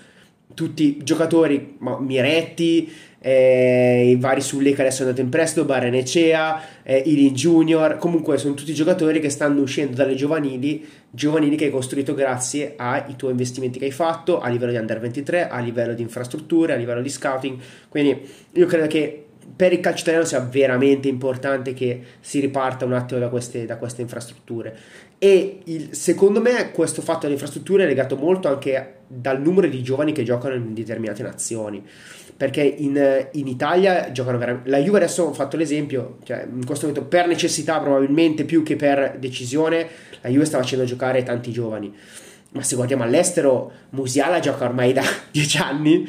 tutti giocatori, Miretti, eh, i vari Sulle che adesso è andato in prestito, Barrenecea, eh, Ilin Junior, comunque sono tutti giocatori che stanno uscendo dalle giovanili, giovanili che hai costruito grazie ai tuoi investimenti che hai fatto a livello di under 23, a livello di infrastrutture, a livello di scouting, quindi io credo che per il calcio italiano sia veramente importante che si riparta un attimo da queste, da queste infrastrutture. E il, secondo me questo fatto delle infrastrutture è legato molto anche dal numero di giovani che giocano in determinate nazioni perché in, in Italia giocano veramente la Juve adesso ho fatto l'esempio cioè in questo momento per necessità probabilmente più che per decisione la Juve sta facendo giocare tanti giovani. Ma se guardiamo all'estero Musiala gioca ormai da dieci anni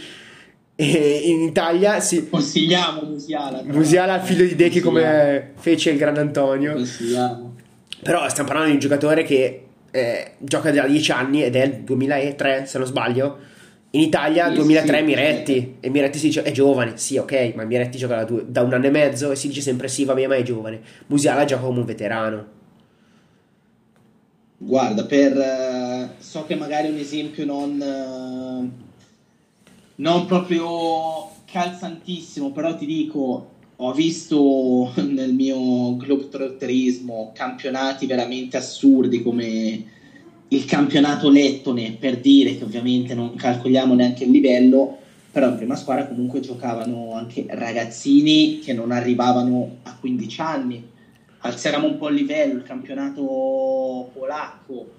e in Italia si consigliamo Musiala Musiala figlio di Dechi come fece il Gran Antonio. Consigliamo. Però stiamo parlando di un giocatore che eh, gioca da 10 anni ed è il 2003, se non sbaglio. In Italia sì, 2003 sì, Miretti sì. e Miretti si dice è giovane, sì ok, ma Miretti gioca da, due, da, un anno e mezzo e si dice sempre sì, va bene, ma è giovane. Musiala gioca come un veterano. Guarda, per, uh, so che magari un esempio non, uh, non proprio calzantissimo, però ti dico, ho visto nel mio globetrotterismo campionati veramente assurdi come il campionato lettone per dire che ovviamente non calcoliamo neanche il livello però in prima squadra comunque giocavano anche ragazzini che non arrivavano a 15 anni. Alziamo un po' il livello il campionato polacco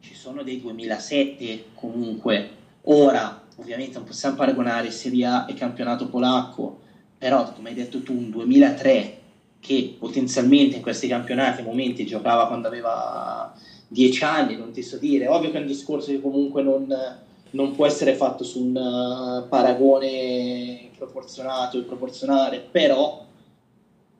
ci sono dei 2007 comunque. Ora ovviamente non possiamo paragonare Serie A e campionato polacco però come hai detto tu un 2003 che potenzialmente in questi campionati momenti giocava quando aveva 10 anni, non ti so dire, ovvio che è un discorso che comunque non, non può essere fatto su un uh, paragone proporzionato e proporzionale, però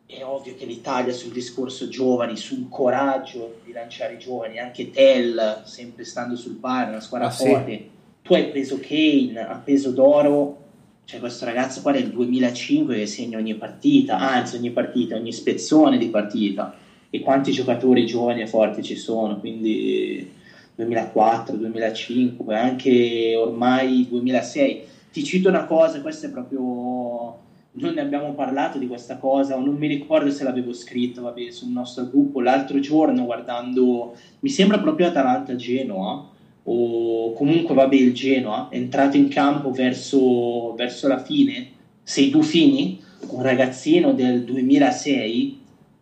è ovvio che l'Italia sul discorso giovani, sul coraggio di lanciare i giovani, anche Tell, sempre stando sul pari, una squadra ah, forte, sì. tu hai preso Kane a peso d'oro c'è questo ragazzo qua del 2005 che segna ogni partita, anzi ogni partita, ogni spezzone di partita. E quanti giocatori giovani e forti ci sono, quindi 2004, 2005, anche ormai 2006. Ti cito una cosa, questa è proprio... Non ne abbiamo parlato di questa cosa, o non mi ricordo se l'avevo scritto vabbè, sul nostro gruppo l'altro giorno guardando, mi sembra proprio Atalanta-Genoa, o comunque vabbè il Genoa, è entrato in campo verso, verso la fine, sei Buffini, un ragazzino del 2006,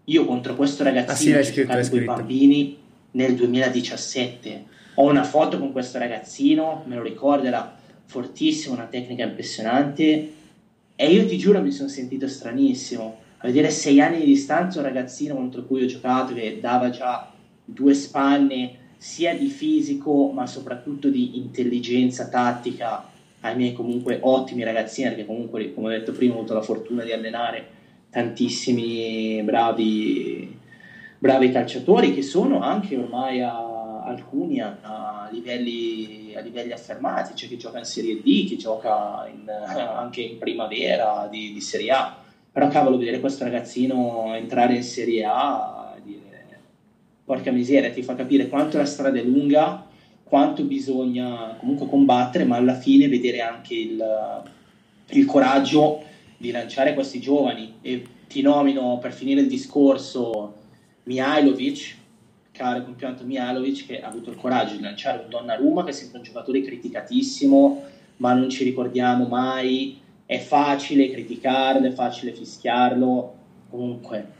io contro questo ragazzino ah, sì, giocato con i bambini nel 2017, ho una foto con questo ragazzino, me lo ricordo, era fortissimo, una tecnica impressionante. E io ti giuro mi sono sentito stranissimo, a vedere sei anni di distanza un ragazzino contro cui ho giocato che dava già due spanne, sia di fisico ma soprattutto di intelligenza tattica. Ai miei comunque ottimi ragazzini perché comunque come ho detto prima ho avuto la fortuna di allenare tantissimi bravi, bravi calciatori che sono anche ormai a, alcuni a, a, livelli, a, livelli, affermati. C'è chi gioca in Serie D chi gioca in, anche in primavera di, di Serie A. Però cavolo vedere questo ragazzino entrare in Serie A porca miseria, ti fa capire quanto la strada è lunga, quanto bisogna comunque combattere, ma alla fine vedere anche il, il coraggio di lanciare questi giovani. E ti nomino per finire il discorso Mihailovic, giudicare compianto Mialovic che ha avuto il coraggio di lanciare un Donnarumma che è sempre un giocatore criticatissimo, ma non ci ricordiamo mai, è facile criticarlo, è facile fischiarlo, comunque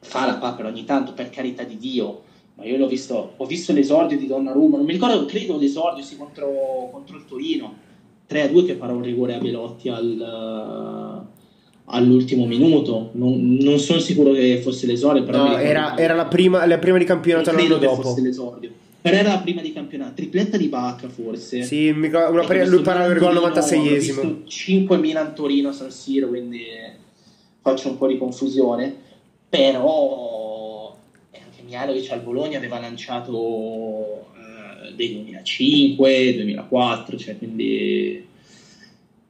fa la papera ogni tanto per carità di Dio, ma io l'ho visto, ho visto l'esordio di Donnarumma, non mi ricordo, credo l'esordio sì, contro, contro il Torino, 3-2 che parò un rigore a Belotti al all'ultimo minuto. Non, non, sono sicuro che fosse l'esordio, però no, era, era, la, prima, la prima di campionato l'anno dopo. Fosse l'esordio. Però era la prima di campionato, tripletta di Bacca forse. Sì, una pre- lui parla del gol 96esimo. 5 Milan Torino a San Siro, quindi faccio un po' di confusione. Però anche Mialovic al Bologna aveva lanciato eh, dei 2005, 2004, cioè quindi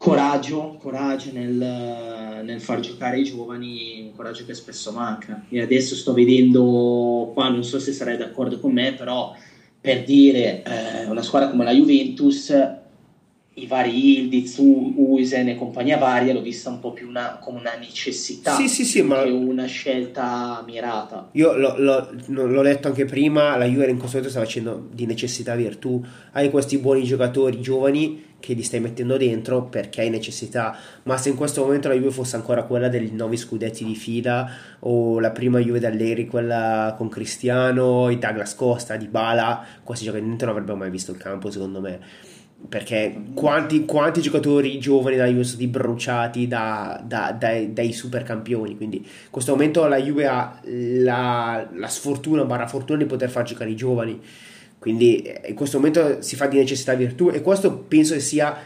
coraggio, coraggio nel, nel, far giocare i giovani, un coraggio che spesso manca. E adesso sto vedendo, qua non so se sarai d'accordo con me, però per dire eh, una squadra come la Juventus i vari Ildiz, Uisen e compagnia varia l'ho vista un po' più una, come una necessità sì, sì, sì, ma... che una scelta mirata. Io l'ho, l'ho, l'ho, letto anche prima, la Juve in questo momento sta facendo di necessità virtù, hai questi buoni giocatori giovani che li stai mettendo dentro perché hai necessità, ma se in questo momento la Juve fosse ancora quella dei nove scudetti di fila o la prima Juve d'Alleri, quella con Cristiano, i Douglas Costa, di Bala, questi giocatori non avrebbero mai visto il campo secondo me perché quanti, quanti, giocatori giovani della Juve sono stati bruciati da, da, dai, dai super campioni quindi in questo momento la Juve ha la, la sfortuna barra fortuna di poter far giocare i giovani. Quindi in questo momento si fa di necessità virtù e questo penso sia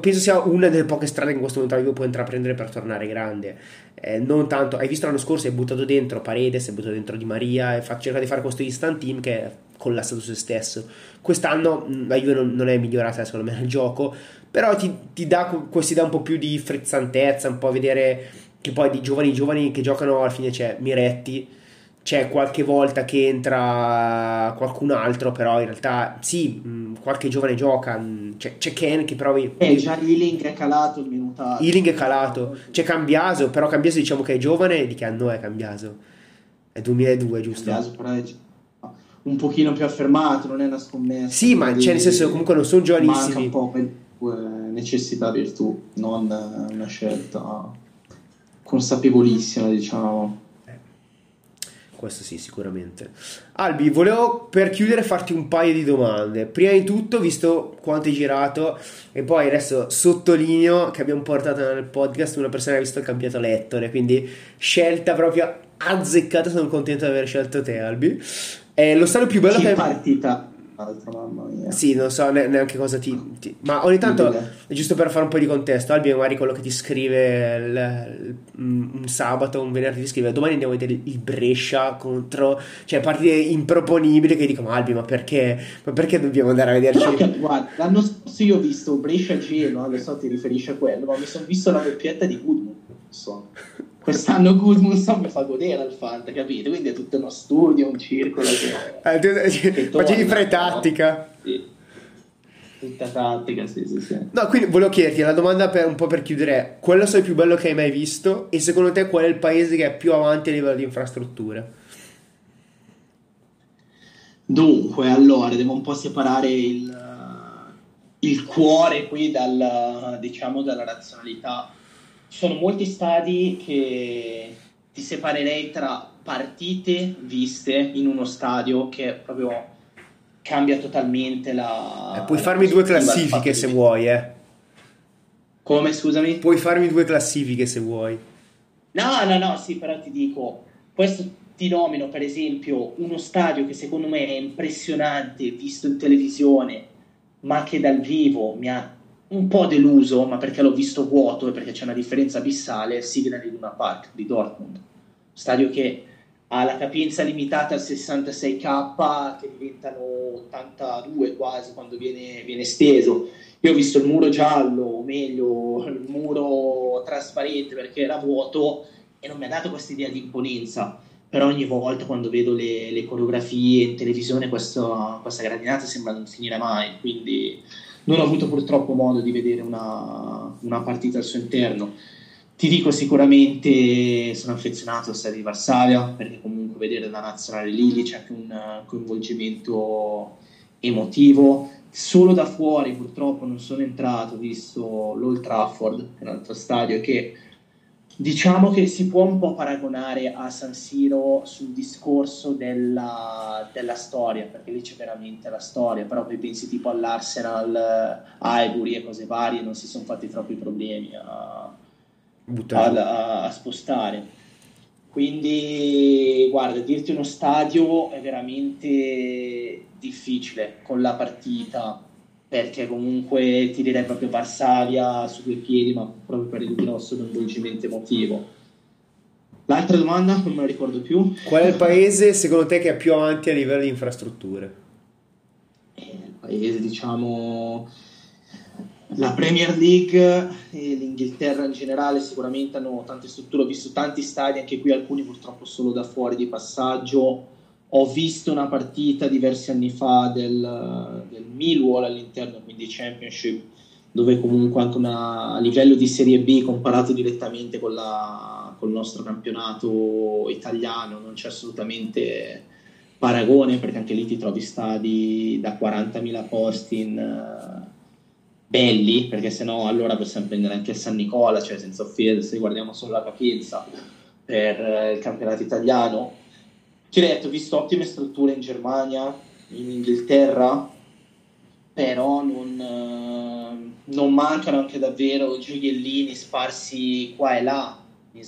penso sia una delle poche strade che in questo momento la Juve può intraprendere per tornare grande eh, non tanto hai visto l'anno scorso hai buttato dentro Paredes hai buttato dentro Di Maria e fa, cerca di fare questo instant team che collassato su se stesso. Quest'anno mm, la Juve non, non, è migliorata secondo me nel gioco, però ti, ti dà questi dà un po' più di frizzantezza, un po' a vedere che poi di giovani giovani che giocano alla fine c'è Miretti, c'è qualche volta che entra qualcun altro, però in realtà sì, mm, qualche giovane gioca, mm, c'è, c'è Ken che però... Eh, già Ealing è calato il minutato. Ealing è calato, c'è Cambiaso, però Cambiaso diciamo che è giovane, di che anno è Cambiaso? È 2002 giusto? Cambiaso però è un pochino più affermato, non è una scommessa. Sì, ma cioè, nel senso comunque non sono giovanissimi. Manca un po' necessità virtù, non una scelta consapevolissima, diciamo. Questo sì, sicuramente. Albi, volevo per chiudere farti un paio di domande. Prima di tutto, visto quanto hai girato, e poi adesso sottolineo che abbiamo portato nel podcast una persona che ha visto il campionato Lettore, quindi scelta proprio azzeccata. Sono contento di aver scelto te, Albi. È lo stadio più bello che... che... partita Altro, mamma mia. Sì, non so neanche cosa ti, ti... Ma ogni tanto, è giusto per fare un po' di contesto, Albi è magari quello che ti scrive il, il, un sabato, un venerdì ti scrive domani andiamo a vedere il Brescia contro... Cioè partite improponibili che dicono Albi ma perché? Ma perché dobbiamo andare a vederci? Però, guarda, l'anno scorso io ho visto Brescia-Genoa, lo so ti riferisci a quello, ma mi sono visto la doppietta di Goodman. So quest'anno Gudmundsson mi fa godere al Fanta, capito? Quindi è tutto uno studio, un circolo. Che, eh, tu, che facevi fare tattica. No? Sì. Tutta tattica, sì, sì, sì. No, quindi volevo chiederti la domanda per un po' per chiudere: è il più bello che hai mai visto? E secondo te qual è il paese che è più avanti a livello di infrastrutture? Dunque, allora, devo un po' separare il, il cuore qui dal, diciamo, dalla razionalità sono molti stadi che ti separerei tra partite viste in uno stadio che proprio cambia totalmente la... Eh, puoi farmi due classifiche se vuoi, eh. Come, scusami? Puoi farmi due classifiche se vuoi. No, no, no, sì, però ti dico, questo ti nomino per esempio uno stadio che secondo me è impressionante visto in televisione, ma che dal vivo mi ha un po' deluso, ma perché l'ho visto vuoto e perché c'è una differenza abissale, Signal Iduna Park di Dortmund, stadio che ha la capienza limitata al 66k, che diventano 82 quasi quando viene, viene esteso. Io ho visto il muro giallo, o meglio, il muro trasparente perché era vuoto e non mi ha dato questa idea di imponenza. Però ogni volta quando vedo le, le coreografie in televisione, questo, questa gradinata sembra non finire mai. Quindi non ho avuto purtroppo modo di vedere una, una partita al suo interno. Ti dico sicuramente sono affezionato al stadio di Varsavia perché comunque vedere la nazionale lì c'è anche un coinvolgimento emotivo. Solo da fuori purtroppo non sono entrato, visto l'Old Trafford, che è un altro stadio che diciamo che si può un po' paragonare a San Siro sul discorso della, della storia, perché lì c'è veramente la storia, però poi pensi tipo all'Arsenal, Highbury e cose varie, non si sono fatti troppi problemi a a, a, spostare. Quindi, guarda, dirti uno stadio è veramente difficile con la partita, perché comunque ti direi proprio Varsavia su due piedi, ma proprio per il grosso coinvolgimento emotivo. L'altra domanda non me la ricordo più. Qual è il paese secondo te che è più avanti a livello di infrastrutture? Eh, il paese, diciamo, la Premier League e l'Inghilterra in generale sicuramente hanno tante strutture, ho visto tanti stadi, anche qui alcuni purtroppo solo da fuori di passaggio. Ho visto una partita diversi anni fa del, del Millwall all'interno, quindi Championship, dove comunque anche una, a livello di Serie B comparato direttamente con, la, con il nostro campionato italiano non c'è assolutamente paragone perché anche lì ti trovi stadi da 40.000 posti in belli, perché sennò allora possiamo prendere anche il San Nicola, cioè senza offesa, se guardiamo solo la capienza per eh, il campionato italiano. Ti ho detto, ho visto ottime strutture in Germania, in Inghilterra, però non, eh, non mancano anche davvero gioiellini sparsi qua e là.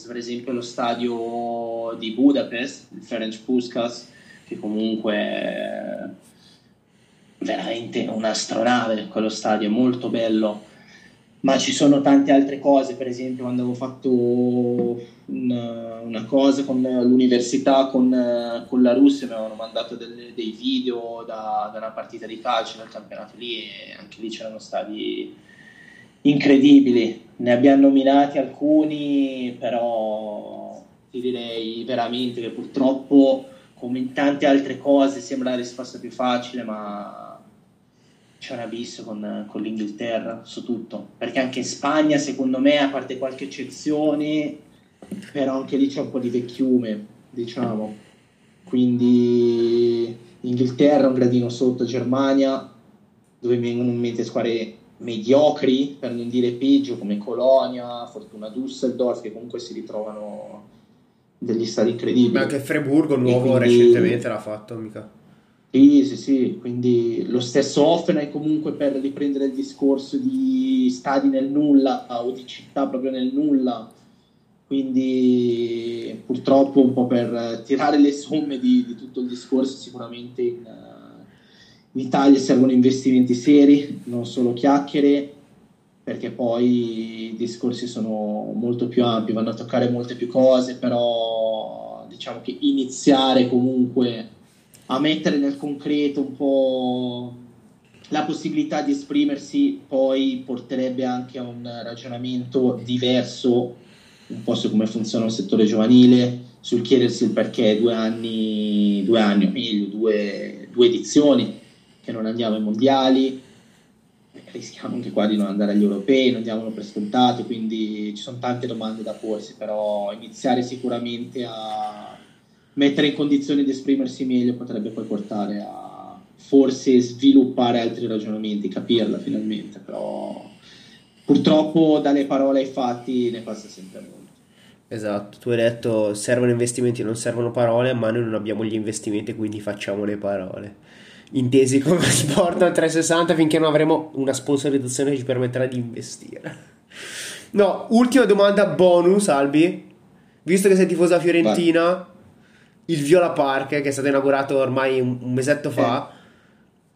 Per esempio lo stadio di Budapest, il Ferenc Puskas, che comunque veramente un'astronave quello stadio, è molto bello. Ma ci sono tante altre cose, per esempio quando avevo fatto una, una cosa con l'università, con, con, la Russia, mi avevano mandato delle, dei video da, da, una partita di calcio nel campionato lì e anche lì c'erano stati incredibili. Ne abbiamo nominati alcuni, però ti direi veramente che purtroppo come in tante altre cose sembra la risposta più facile, ma c'è un abisso con, con, l'Inghilterra su tutto, perché anche in Spagna secondo me, a parte qualche eccezione, però anche lì c'è un po' di vecchiume, diciamo, quindi Inghilterra un gradino sotto Germania, dove vengono in mente squadre mediocri, per non dire peggio, come Colonia, Fortuna Düsseldorf, che comunque si ritrovano degli stati incredibili. Ma anche Friburgo nuovo quindi... recentemente l'ha fatto, mica. Sì, sì, sì, quindi lo stesso Offenheim comunque per riprendere il discorso di stadi nel nulla o di città proprio nel nulla, quindi purtroppo un po' per tirare le somme di, di tutto il discorso sicuramente in, in Italia servono investimenti seri, non solo chiacchiere, perché poi i discorsi sono molto più ampi, vanno a toccare molte più cose, però diciamo che iniziare comunque a mettere nel concreto un po' la possibilità di esprimersi poi porterebbe anche a un ragionamento diverso un po' su come funziona il settore giovanile, sul chiedersi il perché due anni, due anni o meglio, due, due edizioni che non andiamo ai mondiali, rischiamo anche qua di non andare agli europei, non diamolo per scontato, quindi ci sono tante domande da porsi, però iniziare sicuramente a mettere in condizione di esprimersi meglio potrebbe poi portare a forse sviluppare altri ragionamenti, capirla finalmente, però purtroppo dalle parole ai fatti ne passa sempre molto. Esatto, tu hai detto servono investimenti, non servono parole, ma noi non abbiamo gli investimenti, quindi facciamo le parole. Intesi come sport al 360 finché non avremo una sponsorizzazione che ci permetterà di investire. No, ultima domanda bonus, Albi. Visto che sei tifosa fiorentina, Vai il Viola Park che è stato inaugurato ormai un, un mesetto fa, eh.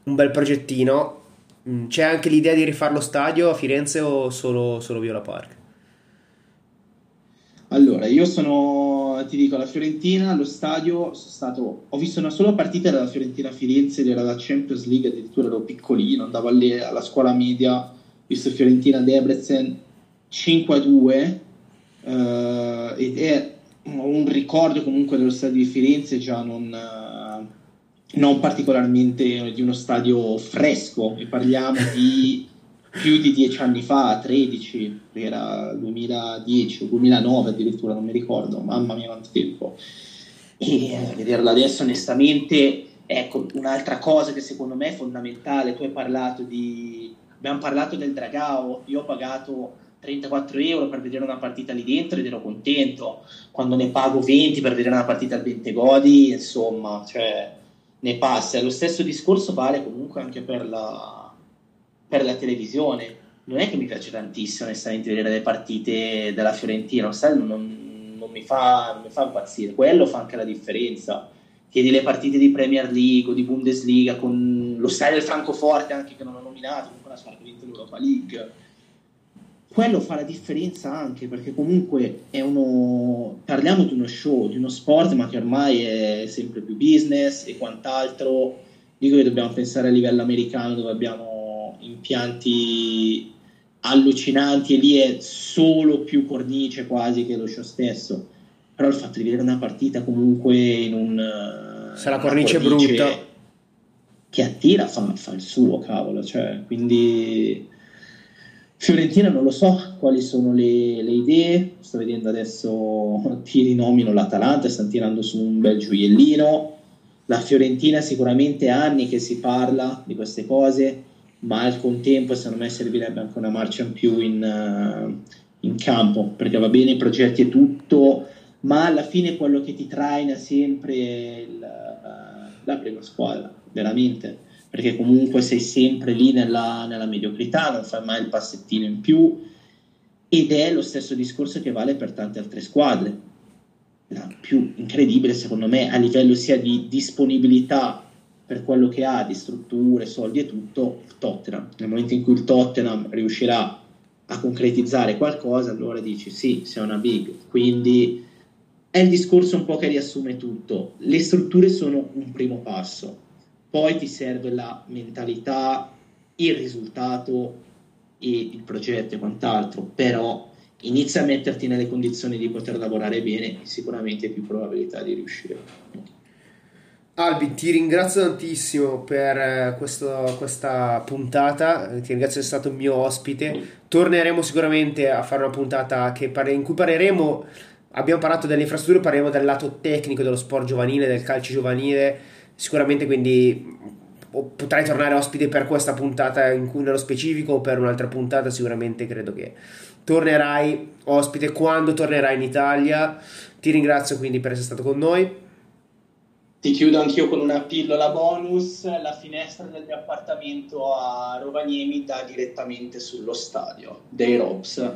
un bel progettino. Mm, c'è anche l'idea di rifare lo stadio a Firenze o solo, solo Viola Park? Allora, io sono, ti dico, alla Fiorentina, allo stadio, stato, ho visto una sola partita della Fiorentina Firenze, era la Champions League, addirittura ero piccolino, andavo lì alla scuola media, ho visto Fiorentina Debrecen 5 a 2, eh, ed è un ricordo comunque dello stadio di Firenze già non, non particolarmente di uno stadio fresco. E parliamo di più di dieci anni fa, 13, era 2010 o 2009 addirittura, non mi ricordo, mamma mia quanto tempo. E eh, vederla adesso onestamente, ecco, un'altra cosa che secondo me è fondamentale, tu hai parlato di, abbiamo parlato del Dragao, io ho pagato 34 euro per vedere una partita lì dentro ed ero contento, quando ne pago 20 per vedere una partita al Bentegodi, insomma, cioè ne passa. Lo stesso discorso vale comunque anche per la, per la televisione. Non è che mi piace tantissimo onestamente vedere le partite della Fiorentina, non, non, non, mi fa, non mi fa impazzire. Quello fa anche la differenza. Chiedi le partite di Premier League o di Bundesliga con lo stadio del Francoforte anche che non ho nominato, comunque una squadra che vinto l'Europa League quello fa la differenza anche perché comunque è uno parliamo di uno show, di uno sport ma che ormai è sempre più business e quant'altro dico che dobbiamo pensare a livello americano dove abbiamo impianti allucinanti e lì è solo più cornice quasi che lo show stesso. Però il fatto di vedere una partita comunque in un se la cornice, cornice brutta. che attira fa, fa il suo cavolo cioè quindi Fiorentina non lo so quali sono le, le idee, sto vedendo adesso ti rinomino l'Atalanta, stanno tirando su un bel gioiellino, la Fiorentina sicuramente anni che si parla di queste cose, ma al contempo secondo me servirebbe anche una marcia in più in, uh, in campo, perché va bene i progetti e tutto, ma alla fine quello che ti traina sempre è il, uh, la prima squadra, veramente perché comunque sei sempre lì nella, nella mediocrità, non fai mai il passettino in più ed è lo stesso discorso che vale per tante altre squadre. La più incredibile secondo me a livello sia di disponibilità per quello che ha di strutture, soldi e tutto, Tottenham. Nel momento in cui il Tottenham riuscirà a concretizzare qualcosa, allora dici sì, sei una big. Quindi è il discorso un po' che riassume tutto. Le strutture sono un primo passo poi ti serve la mentalità, il risultato e il progetto e quant'altro, però inizia a metterti nelle condizioni di poter lavorare bene e sicuramente più probabilità di riuscire. Albi, ti ringrazio tantissimo per eh, questo, questa puntata, ti ringrazio di essere stato il mio ospite. Torneremo sicuramente a fare una puntata pare, in cui parleremo, abbiamo parlato delle infrastrutture, parleremo del lato tecnico dello sport giovanile, del calcio giovanile. Sicuramente quindi potrai tornare ospite per questa puntata in cui nello specifico o per un'altra puntata sicuramente credo che tornerai ospite quando tornerai in Italia. Ti ringrazio quindi per essere stato con noi ti chiudo anch'io con una pillola bonus la finestra del mio appartamento a Rovaniemi dà direttamente sullo stadio dei Robs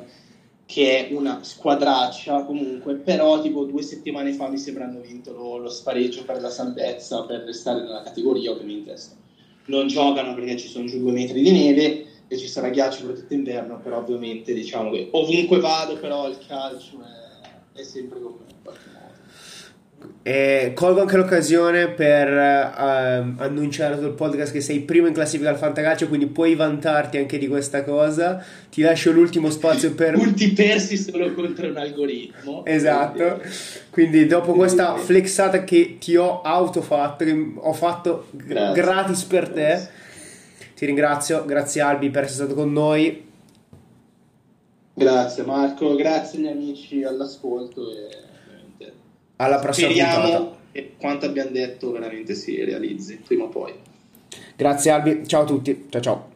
che è una squadraccia comunque, però tipo due settimane fa mi sembra hanno vinto lo, lo spareggio per la salvezza, per restare nella categoria ovviamente non giocano perché ci sono giù due metri di neve e ci sarà ghiaccio per tutto inverno, però ovviamente diciamo che ovunque vado però il calcio è, è sempre con me. E colgo anche l'occasione per uh, annunciare sul podcast che sei primo in classifica al Fantacalcio, quindi puoi vantarti anche di questa cosa. Ti lascio l'ultimo spazio per. Punti persi solo contro un algoritmo. Esatto. Quindi, dopo questa flexata che ti ho autofatto, che ho fatto Grazie. gratis per te, Grazie. ti ringrazio. Grazie Albi per essere stato con noi. Grazie Marco, grazie agli amici all'ascolto. E alla prossima Speriamo puntata. che quanto abbiamo detto veramente si realizzi prima o poi. Grazie Albi, ciao a tutti, ciao ciao.